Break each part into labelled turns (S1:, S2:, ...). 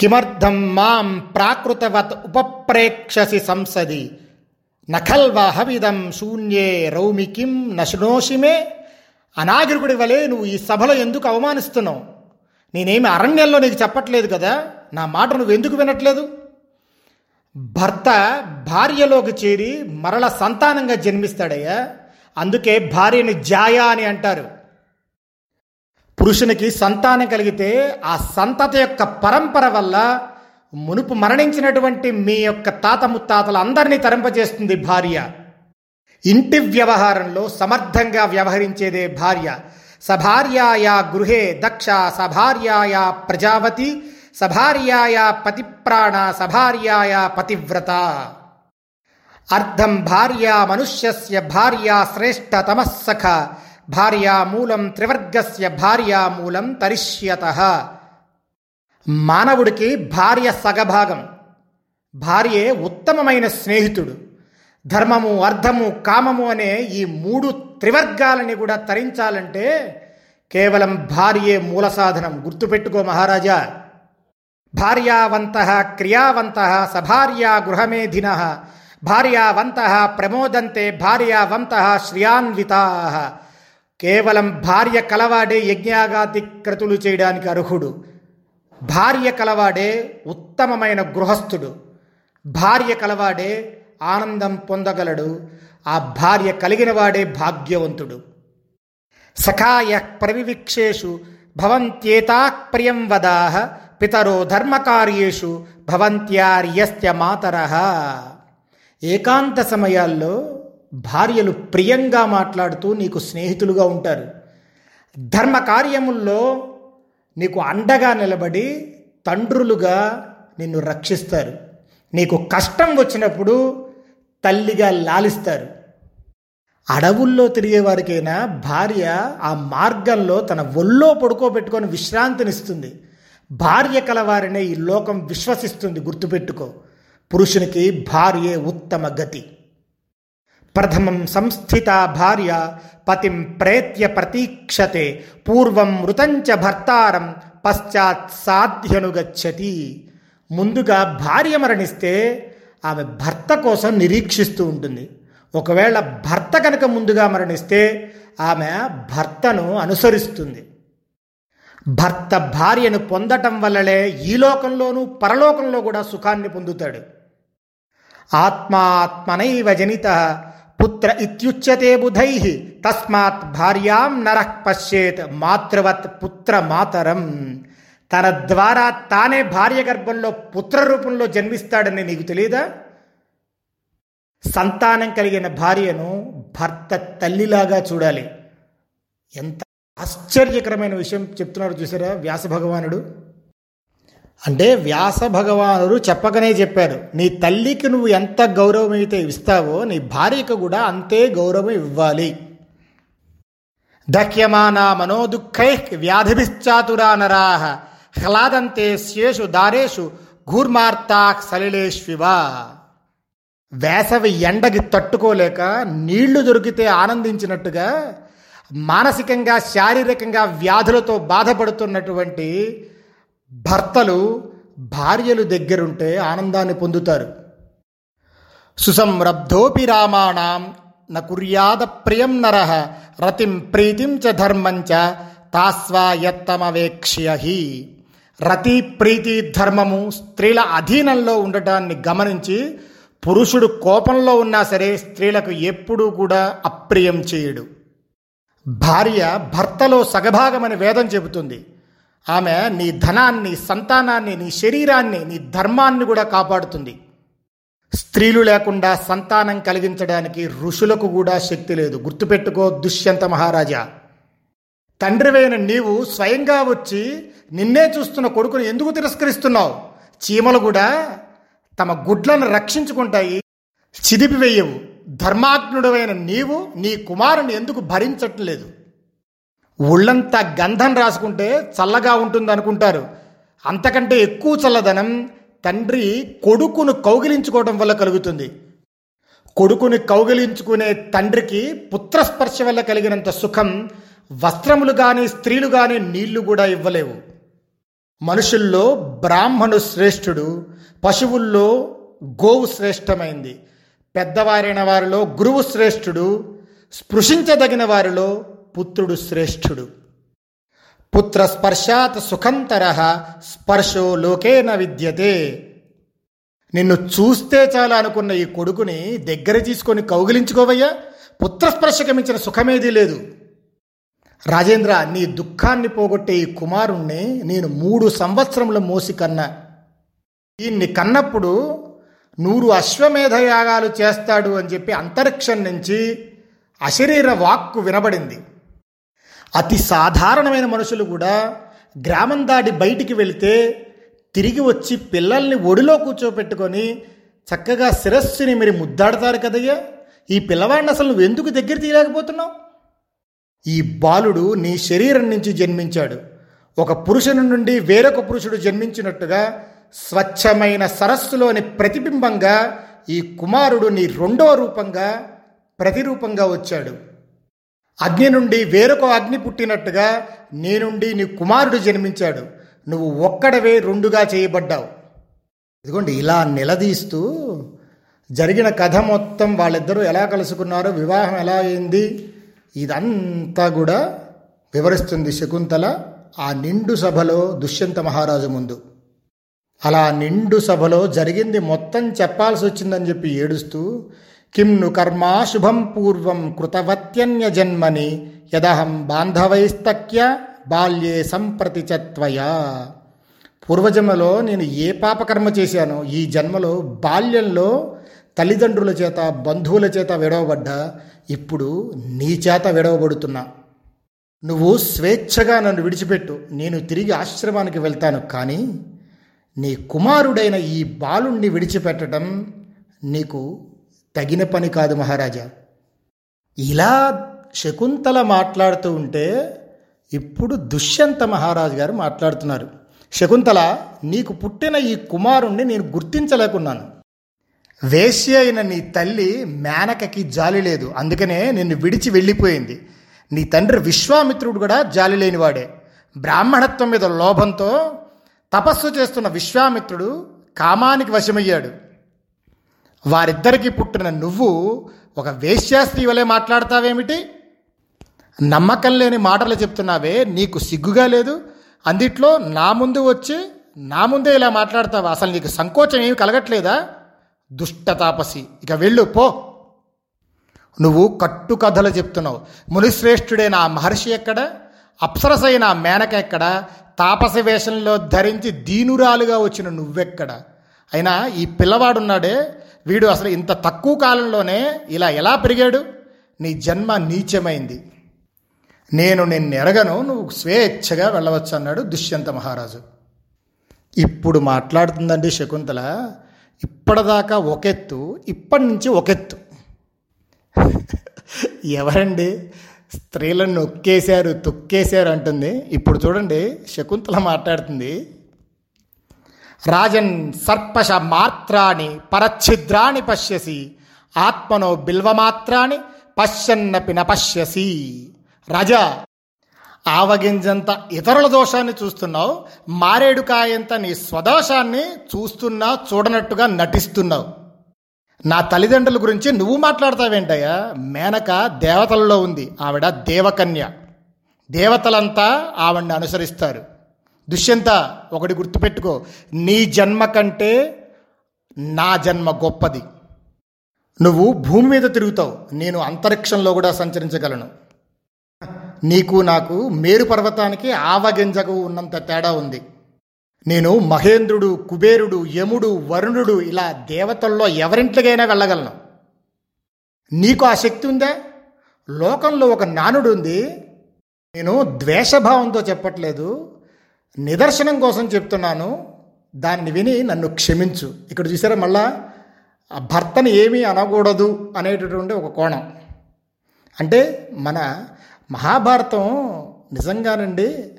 S1: కిమర్థం మాం ప్రాకృతవత్ ఉపప్రేక్షసి సంసది నఖల్వహవిదం శూన్యే రౌమికిం కిం అనాగరికుడి వలె నువ్వు ఈ సభలో ఎందుకు అవమానిస్తున్నావు? నేనేమి అరణ్యంలో నీకు చెప్పట్లేదు కదా? నా మాట నువ్వు ఎందుకు వినట్లేదు? భర్త భార్యలోకి చేరి మరల సంతానంగా జన్మిస్తాడయ్యా. అందుకే భార్యని జాయ అని అంటారు. పురుషునికి సంతానం కలిగితే ఆ సంతతి యొక్క పరంపర వల్ల మునుపు మరణించినటువంటి మీ యొక్క తాత ముత్తాతలు అందరినీ తరింపజేస్తుంది భార్య. ఇంటి వ్యవహారంలో సమర్థంగా వ్యవహరించేదే భార్య. సభార్యాయా గృహే దక్ష సభార్యాయా ప్రజావతి సభార్యాయా పతిప్రాణ సభార్యాయా పతివ్రత. అర్థం భార్యా మనుష్యస్య భార్యా శ్రేష్ఠతమస్సఖ భార్యా మూలం త్రివర్గస్య భార్యా మూలం తరిష్యత. మానవుడికి భార్య సగభాగం. భార్యే ఉత్తమమైన స్నేహితుడు. ధర్మము అర్థము కామము అనే ఈ మూడు త్రివర్గాలని కూడా తరించాలంటే కేవలం భార్యే మూల సాధనం. గుర్తుపెట్టుకో మహారాజా. భార్యావంత క్రియావంత సభార్యా గృహమేధిన. భార్యావంత ప్రమోదంతే భార్యావంత శ్రియాన్వితా. కేవలం భార్య కలవాడే యజ్ఞాగాది క్రతులు చేయడానికి అర్హుడు. భార్య కలవాడే ఉత్తమమైన గృహస్థుడు. భార్య కలవాడే ఆనందం పొందగలడు. ఆ భార్య కలిగిన వాడే భాగ్యవంతుడు. సఖాయ ప్రవివిక్షేషు భవంత్యేతాక్ప్రియం వదాహ పితరో ధర్మకార్యేషు భవంత్యార్యస్య మాతర. ఏకాంత సమయాల్లో భార్యలు ప్రియంగా మాట్లాడుతూ నీకు స్నేహితులుగా ఉంటారు. ధర్మ కార్యముల్లో నీకు అండగా నిలబడి తండ్రులుగా నిన్ను రక్షిస్తారు. నీకు కష్టం వచ్చినప్పుడు తల్లిగా లాలిస్తారు. అడవుల్లో తిరిగే వారికైనా భార్య ఆ మార్గంలో తన ఒళ్ళో పడుకోబెట్టుకొని విశ్రాంతినిస్తుంది. భార్య కలవారినే ఈ లోకం విశ్వసిస్తుంది గుర్తుపెట్టుకో. పురుషునికి భార్యే ఉత్తమ గతి. ప్రథమం సంస్థిత భార్య పతిం ప్రేత్య ప్రతీక్షతే పూర్వం మృతంచ భర్తారం పశ్చాత్ సాధ్యనుగచ్చతి ముందుగా భార్య మరణిస్తే ఆమె భర్త కోసం నిరీక్షిస్తూ ఉంటుంది. ఒకవేళ భర్త కనుక ముందుగా మరణిస్తే ఆమె భర్తను అనుసరిస్తుంది. భర్త భార్యను పొందటం వల్లనే ఈ లోకంలోనూ పరలోకంలో కూడా సుఖాన్ని పొందుతాడు. ఆత్మాత్మనైవ జనిత పుత్ర ఇత్యుచ్యతే బుధై. తస్మాత్ భార్యాం నరః పశ్చేత్ మాతృవత్ పుత్ర మాతరం. తన ద్వారా తానే భార్య గర్భంలో పుత్ర రూపంలో జన్మిస్తాడని నీకు తెలియదా సంతానం కలిగిన భార్యను భర్త తల్లిలాగా చూడాలి. ఎంత ఆశ్చర్యకరమైన విషయం చెప్తున్నారు చూసారా వ్యాస భగవానుడు? అంటే వ్యాస భగవానుడు చెప్పకనే చెప్పారు నీ తల్లికి నువ్వు ఎంత గౌరవం అయితే ఇస్తావో నీ భార్యకు కూడా అంతే గౌరవం ఇవ్వాలి. దహ్యమానా మనోదుఃఖై వ్యాధిభిశ్చాతురా నరాహ హ్లాదంతే శేషు దారేషు ఘూర్మార్తా సలిలేష్వివా. వేసవి ఎండకి తట్టుకోలేక నీళ్ళు దొరికితే ఆనందించినట్టుగా మానసికంగా శారీరకంగా వ్యాధులతో బాధపడుతున్నటువంటి భర్తలు భార్యలు దగ్గరుంటే ఆనందాన్ని పొందుతారు. సుసంరబ్ధోపి రామాణం నకుర్యాద ప్రియం నర రతిం ప్రీతిం చ ధర్మం చ తాస్వాయత్తమవేక్ష్య రతి ప్రీతి ధర్మము స్త్రీల అధీనంలో ఉండటాన్ని గమనించి పురుషుడు కోపంలో ఉన్నా సరే స్త్రీలకు ఎప్పుడూ కూడా అప్రియం చేయడు. భార్య భర్తలో సగభాగమని వేదం చెబుతుంది. ఆమె నీ ధనాన్ని సంతానాన్ని నీ శరీరాన్ని నీ ధర్మాన్ని కూడా కాపాడుతుంది. స్త్రీలు లేకుండా సంతానం కలిగించడానికి ఋషులకు కూడా శక్తి లేదు. గుర్తుపెట్టుకో దుష్యంత మహారాజా. తండ్రివైన నీవు స్వయంగా వచ్చి నిన్నే చూస్తున్న కొడుకుని ఎందుకు తిరస్కరిస్తున్నావు? చీమలు కూడా తమ గుడ్లను రక్షించుకుంటాయి చిదిపివేయవు. ధర్మాగ్నుడమైన నీవు నీ కుమారుని ఎందుకు భరించట్లేదు? ఒళ్ళంతా గంధం రాసుకుంటే చల్లగా ఉంటుంది అనుకుంటారు అంతకంటే ఎక్కువ చల్లదనం తండ్రి కొడుకును కౌగిలించుకోవడం వల్ల కలుగుతుంది. కొడుకుని కౌగిలించుకునే తండ్రికి పుత్రస్పర్శ వల్ల కలిగినంత సుఖం వస్త్రములు కానీ స్త్రీలు కానీ నీళ్ళు కూడా ఇవ్వలేవు. మనుషుల్లో బ్రాహ్మణు శ్రేష్ఠుడు పశువుల్లో గోవు శ్రేష్టమైంది. పెద్దవారైన వారిలో గురువు శ్రేష్ఠుడు స్పృశించదగిన వారిలో పుత్రుడు శ్రేష్ఠుడు. పుత్ర స్పర్శాత్ సుఖంతర స్పర్శో లోకేన విద్యతే. నిన్ను చూస్తే చాలా అనుకున్న ఈ కొడుకుని దగ్గర తీసుకొని కౌగిలించుకోవయ్యా. పుత్రస్పర్శకి మించిన సుఖమేదీ లేదు. రాజేంద్ర నీ దుఃఖాన్ని పోగొట్టే ఈ కుమారుణ్ణి నేను మూడు సంవత్సరముల మోసి కన్నా. దీన్ని కన్నప్పుడు నూరు అశ్వమేధ యాగాలు చేస్తాడు అని చెప్పి అంతరిక్షం నుంచి అశరీర వాక్కు వినబడింది. అతి సాధారణమైన మనుషులు కూడా గ్రామం దాటి బయటికి వెళితే తిరిగి వచ్చి పిల్లల్ని ఒడిలో కూర్చోపెట్టుకొని చక్కగా శిరస్సుని మీరు ముద్దాడతారు కదయ్యా? ఈ పిల్లవాడిని అసలు నువ్వు ఎందుకు దగ్గర తీయలేకపోతున్నావు? ఈ బాలుడు నీ శరీరం నుంచి జన్మించాడు. ఒక పురుషుని నుండి వేరొక పురుషుడు జన్మించినట్టుగా స్వచ్ఛమైన సరస్సులోని ప్రతిబింబంగా ఈ కుమారుడు నీ రెండో రూపంగా ప్రతిరూపంగా వచ్చాడు. అగ్ని నుండి వేరొక అగ్ని పుట్టినట్టుగా నీ నుండి నీ కుమారుడు జన్మించాడు. నువ్వు ఒక్కడవే రెండుగా చేయబడ్డావు. ఇదిగోండి ఇలా నిలదీస్తూ జరిగిన కథ మొత్తం వాళ్ళిద్దరూ ఎలా కలుసుకున్నారో వివాహం ఎలా అయింది ఇదంతా కూడా వివరిస్తుంది శకుంతల ఆ నిండు సభలో దుష్యంత మహారాజు ముందు. అలా నిండు సభలో జరిగింది మొత్తం చెప్పాల్సి వచ్చిందని చెప్పి ఏడుస్తూ కిమ్ను కర్మా శుభం పూర్వం కృతవత్యన్య జన్మని యదహం బాంధవైస్తక్య బాల్యే సంప్రతి చత్వయా పూర్వజన్మలో నేను ఏ పాపకర్మ చేశానో ఈ జన్మలో బాల్యంలో తల్లిదండ్రుల చేత బంధువుల చేత విడవబడ్డా ఇప్పుడు నీ చేత విడవబడుతున్నా. నువ్వు స్వేచ్ఛగా నన్ను విడిచిపెట్టు నేను తిరిగి ఆశ్రమానికి వెళ్తాను కానీ నీ కుమారుడైన ఈ బాలుణ్ణి విడిచిపెట్టడం నీకు తగిన పని కాదు మహారాజా. ఇలా శకుంతల మాట్లాడుతూ ఉంటే ఇప్పుడు దుష్యంత మహారాజు గారు మాట్లాడుతున్నారు. శకుంతల నీకు పుట్టిన ఈ కుమారుణ్ణి నేను గుర్తించలేకున్నాను. వేశ్య అయిన నీ తల్లి మేనకకి జాలి లేదు. అందుకనే నిన్ను విడిచి వెళ్ళిపోయింది. నీ తండ్రి విశ్వామిత్రుడు కూడా జాలి లేనివాడే బ్రాహ్మణత్వం మీద లోభంతో తపస్సు చేస్తున్న విశ్వామిత్రుడు కామానికి వశమయ్యాడు. వారిద్దరికీ పుట్టిన నువ్వు ఒక వేశ్యాస్త్రీ వలె మాట్లాడతావేమిటి? నమ్మకం లేని మాటలు చెప్తున్నావే నీకు సిగ్గుగా లేదు. అందిట్లో నా ముందు వచ్చి నా ముందే ఇలా మాట్లాడతావా? అసలు నీకు సంకోచం ఏమి కలగట్లేదా? దుష్ట తాపసి. ఇక వెళ్ళు పో. నువ్వు కట్టు కథలు చెప్తున్నావు. మునిశ్రేష్ఠుడైన ఆ మహర్షి ఎక్కడ? అప్సరసైన మేనక ఎక్కడ? తాపస వేషంలో ధరించి దీనురాలుగా వచ్చిన నువ్వెక్కడ? అయినా ఈ పిల్లవాడున్నాడే వీడు అసలు ఇంత తక్కువ కాలంలోనే ఇలా ఎలా పెరిగాడు? నీ జన్మ నీచమైంది. నేను నిన్ను ఎరగను నువ్వు స్వేచ్ఛగా వెళ్ళవచ్చు అన్నాడు దుష్యంత మహారాజు. ఇప్పుడు మాట్లాడుతుందండి శకుంతల ఇప్పటిదాకా ఒకెత్తు ఇప్పటి నుంచి ఒకెత్తు. ఎవరండి? స్త్రీలను నొక్కేశారు తొక్కేశారు అంటుంది. ఇప్పుడు చూడండి శకుంతల మాట్లాడుతుంది. రాజన్ సర్పశ మాత్రాన్ని పరచ్ఛిద్రాన్ని పశ్యసి ఆత్మనో బిల్వమాత్రాన్ని పశ్యన్నపి నపశ్యసి రజ ఆవగింజంత ఇతరుల దోషాన్ని చూస్తున్నావు మారేడుకాయంత నీ స్వదోషాన్ని చూస్తున్నా చూడనట్టుగా నటిస్తున్నావు. నా తల్లిదండ్రుల గురించి నువ్వు మాట్లాడతావేంటయ్యా? మేనక దేవతలలో ఉంది ఆవిడ దేవకన్య. దేవతలంతా ఆవిడ్ని అనుసరిస్తారు. దుష్యంత ఒకటి గుర్తుపెట్టుకో. నీ జన్మ కంటే నా జన్మ గొప్పది. నువ్వు భూమి మీద తిరుగుతావు. నేను అంతరిక్షంలో కూడా సంచరించగలను. నీకు నాకు మేరు పర్వతానికి ఆవగింజకు ఉన్నంత తేడా ఉంది. నేను మహేంద్రుడు కుబేరుడు యముడు వరుణుడు ఇలా దేవతల్లో ఎవరింట్లకైనా వెళ్ళగలను. నీకు ఆ శక్తి ఉందా? లోకంలో ఒక నానుడు ఉంది నేను ద్వేషభావంతో చెప్పట్లేదు. నిదర్శనం కోసం చెప్తున్నాను. దాన్ని విని నన్ను క్షమించు. ఇక్కడ చూసారా మళ్ళా? ఆ భర్తని ఏమీ అనకూడదు అనేటటువంటి ఒక కోణం. అంటే మన మహాభారతం నిజంగానండి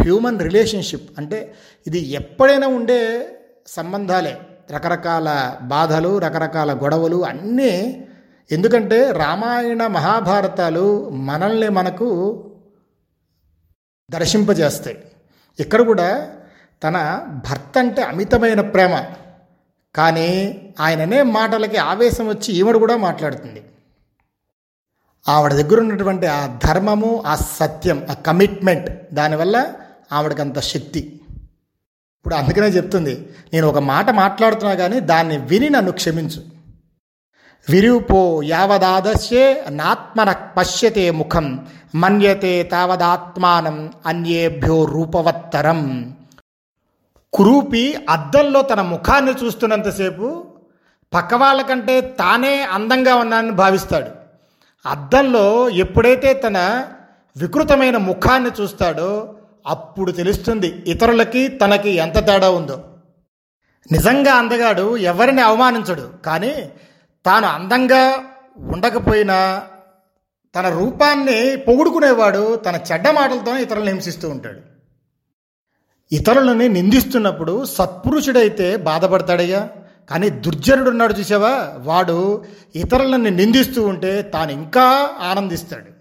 S1: హ్యూమన్ రిలేషన్షిప్. అంటే ఇది ఎప్పుడైనా ఉండే సంబంధాలే. రకరకాల బాధలు రకరకాల గొడవలు అన్నీ. ఎందుకంటే రామాయణ మహాభారతాలు మనల్ని మనకు దర్శింపజేస్తాయి. ఇక్కడ కూడా తన భర్త అంటే అమితమైన ప్రేమ కానీ ఆయననే మాటలకి ఆవేశం వచ్చి ఈవిడ కూడా మాట్లాడుతుంది. ఆవిడ దగ్గర ఉన్నటువంటి ఆ ధర్మము ఆ సత్యం ఆ కమిట్మెంట్ దానివల్ల ఆవిడకి అంత శక్తి. ఇప్పుడు అందుకనే చెప్తుంది నేను ఒక మాట మాట్లాడుతున్నా కానీ దాన్ని విని నన్ను క్షమించు. విరివుపో యావదాదశ్యే నాత్మన పశ్యతే ముఖం. మన్యతే తావదాత్మానం అన్యేభ్యో రూపవత్తరం. కురూపి అద్దంలో తన ముఖాన్ని చూస్తున్నంతసేపు పక్క వాళ్ళకంటే తానే అందంగా ఉన్నానని భావిస్తాడు. అద్దంలో ఎప్పుడైతే తన వికృతమైన ముఖాన్ని చూస్తాడో అప్పుడు తెలుస్తుంది ఇతరులకి తనకి ఎంత తేడా ఉందో. నిజంగా అందగాడు ఎవరిని అవమానించడు కానీ తాను అందంగా ఉండకపోయినా తన రూపాన్ని పొగుడుకునేవాడు తన చెడ్డ మాటలతో ఇతరులను హింసిస్తూ ఉంటాడు. ఇతరులని నిందిస్తున్నప్పుడు సత్పురుషుడైతే బాధపడతాడయ్యా. కానీ దుర్జనుడు ఉన్నాడు చూసావా? వాడు ఇతరులని నిందిస్తూ ఉంటే తాను ఇంకా ఆనందిస్తాడు.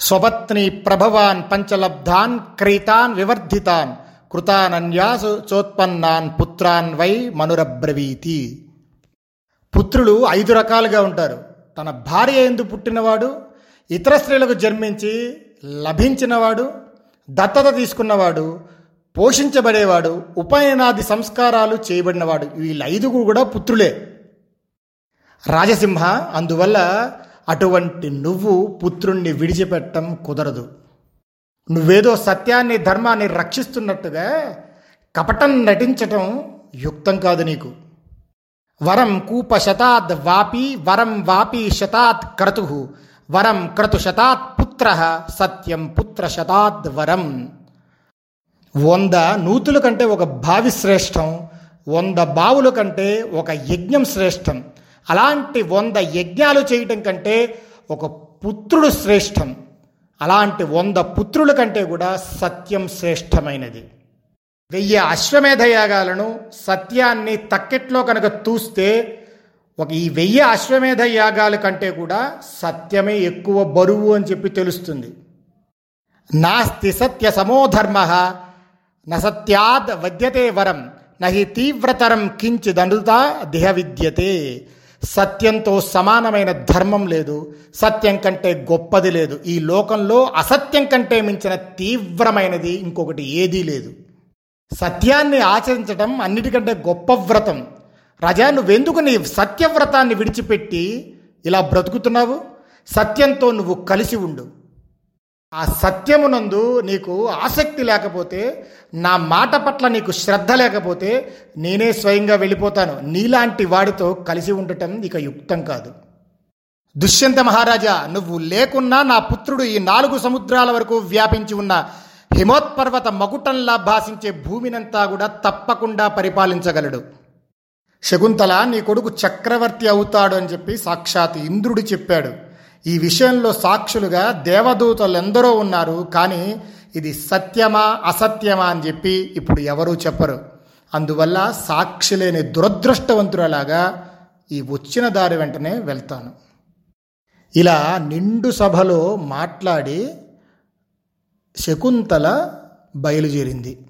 S1: స్వపత్ని ప్రభవాన్ పంచలబ్ధాన్ క్రీతాన్ వివర్ధితాన్ కృతానన్యాసు చోత్పన్నాన్ పుత్రాన్ వై మనురబ్రవీతి. పుత్రులు ఐదు రకాలుగా ఉంటారు. తన భార్య ఎందు పుట్టినవాడు ఇతర స్త్రీలకు జన్మించి లభించినవాడు దత్తత తీసుకున్నవాడు పోషించబడేవాడు ఉపనయనాది సంస్కారాలు చేయబడినవాడు. వీళ్ళ ఐదుగురు కూడా పుత్రులే. రాజసింహ అందువల్ల అటువంటి నువ్వు పుత్రుణ్ణి విడిచిపెట్టడం కుదరదు. నువ్వేదో సత్యాన్ని ధర్మాన్ని రక్షిస్తున్నట్టుగా కపటం నటించటం యుక్తం కాదు నీకు. వరం కూప శతాద్ వాపి వరం వాపి శతాత్ క్రతు. వరం క్రతుశతాత్ పుత్ర సత్యం పుత్ర శతాద్ వరం. వంద నూతుల కంటే ఒక బావి శ్రేష్టం వంద బావుల కంటే ఒక యజ్ఞం శ్రేష్టం. అలాంటి వంద యజ్ఞాలు చేయటం కంటే ఒక పుత్రుడు శ్రేష్టం. అలాంటి వంద పుత్రుల కంటే కూడా సత్యం శ్రేష్టమైనది. వెయ్యి అశ్వమేధ యాగాలను సత్యాన్ని తక్కెట్లో కనుక చూస్తే ఒక ఈ వెయ్యి అశ్వమేధ యాగాల కంటే కూడా సత్యమే ఎక్కువ బరువు అని చెప్పి తెలుస్తుంది. నాస్తి సత్య సమోధర్మ నసత్యాద్ వద్యతే వరం నహి తీవ్రతరం కించిదనుతా దేహ విద్యతే. సత్యంతో సమానమైన ధర్మం లేదు సత్యం కంటే గొప్పది లేదు. ఈ లోకంలో అసత్యం కంటే మించిన తీవ్రమైనది ఇంకొకటి ఏదీ లేదు. సత్యాన్ని ఆచరించడం అన్నిటికంటే గొప్ప వ్రతం. రాజా నువ్వెందుకు నీ సత్యవ్రతాన్ని విడిచిపెట్టి ఇలా బ్రతుకుతున్నావు? సత్యంతో నువ్వు కలిసి ఉండు. ఆ సత్యమునందు నీకు ఆసక్తి లేకపోతే నా మాట పట్ల నీకు శ్రద్ధ లేకపోతే నేనే స్వయంగా వెళ్ళిపోతాను. నీలాంటి వాడితో కలిసి ఉండటం ఇక యుక్తం కాదు. దుష్యంత మహారాజా నువ్వు లేకున్నా నా పుత్రుడు ఈ నాలుగు సముద్రాల వరకు వ్యాపించి ఉన్న హిమోత్పర్వత మకుటంలా భాషించే భూమినంతా కూడా తప్పకుండా పరిపాలించగలడు. శకుంతల నీ కొడుకు చక్రవర్తి అవుతాడు అని చెప్పి సాక్షాత్ ఇంద్రుడు చెప్పాడు. ఈ విషయంలో సాక్షులుగా దేవదూతలు ఎందరో ఉన్నారు కానీ ఇది సత్యమా అసత్యమా అని చెప్పి ఇప్పుడు ఎవరూ చెప్పరు. అందువల్ల సాక్షి లేని దురదృష్టవంతులలాగా ఈ వచ్చిన దారి వెంటనే వెళ్తాను. ఇలా నిండు సభలో మాట్లాడి శకుంతల బయలుదేరింది.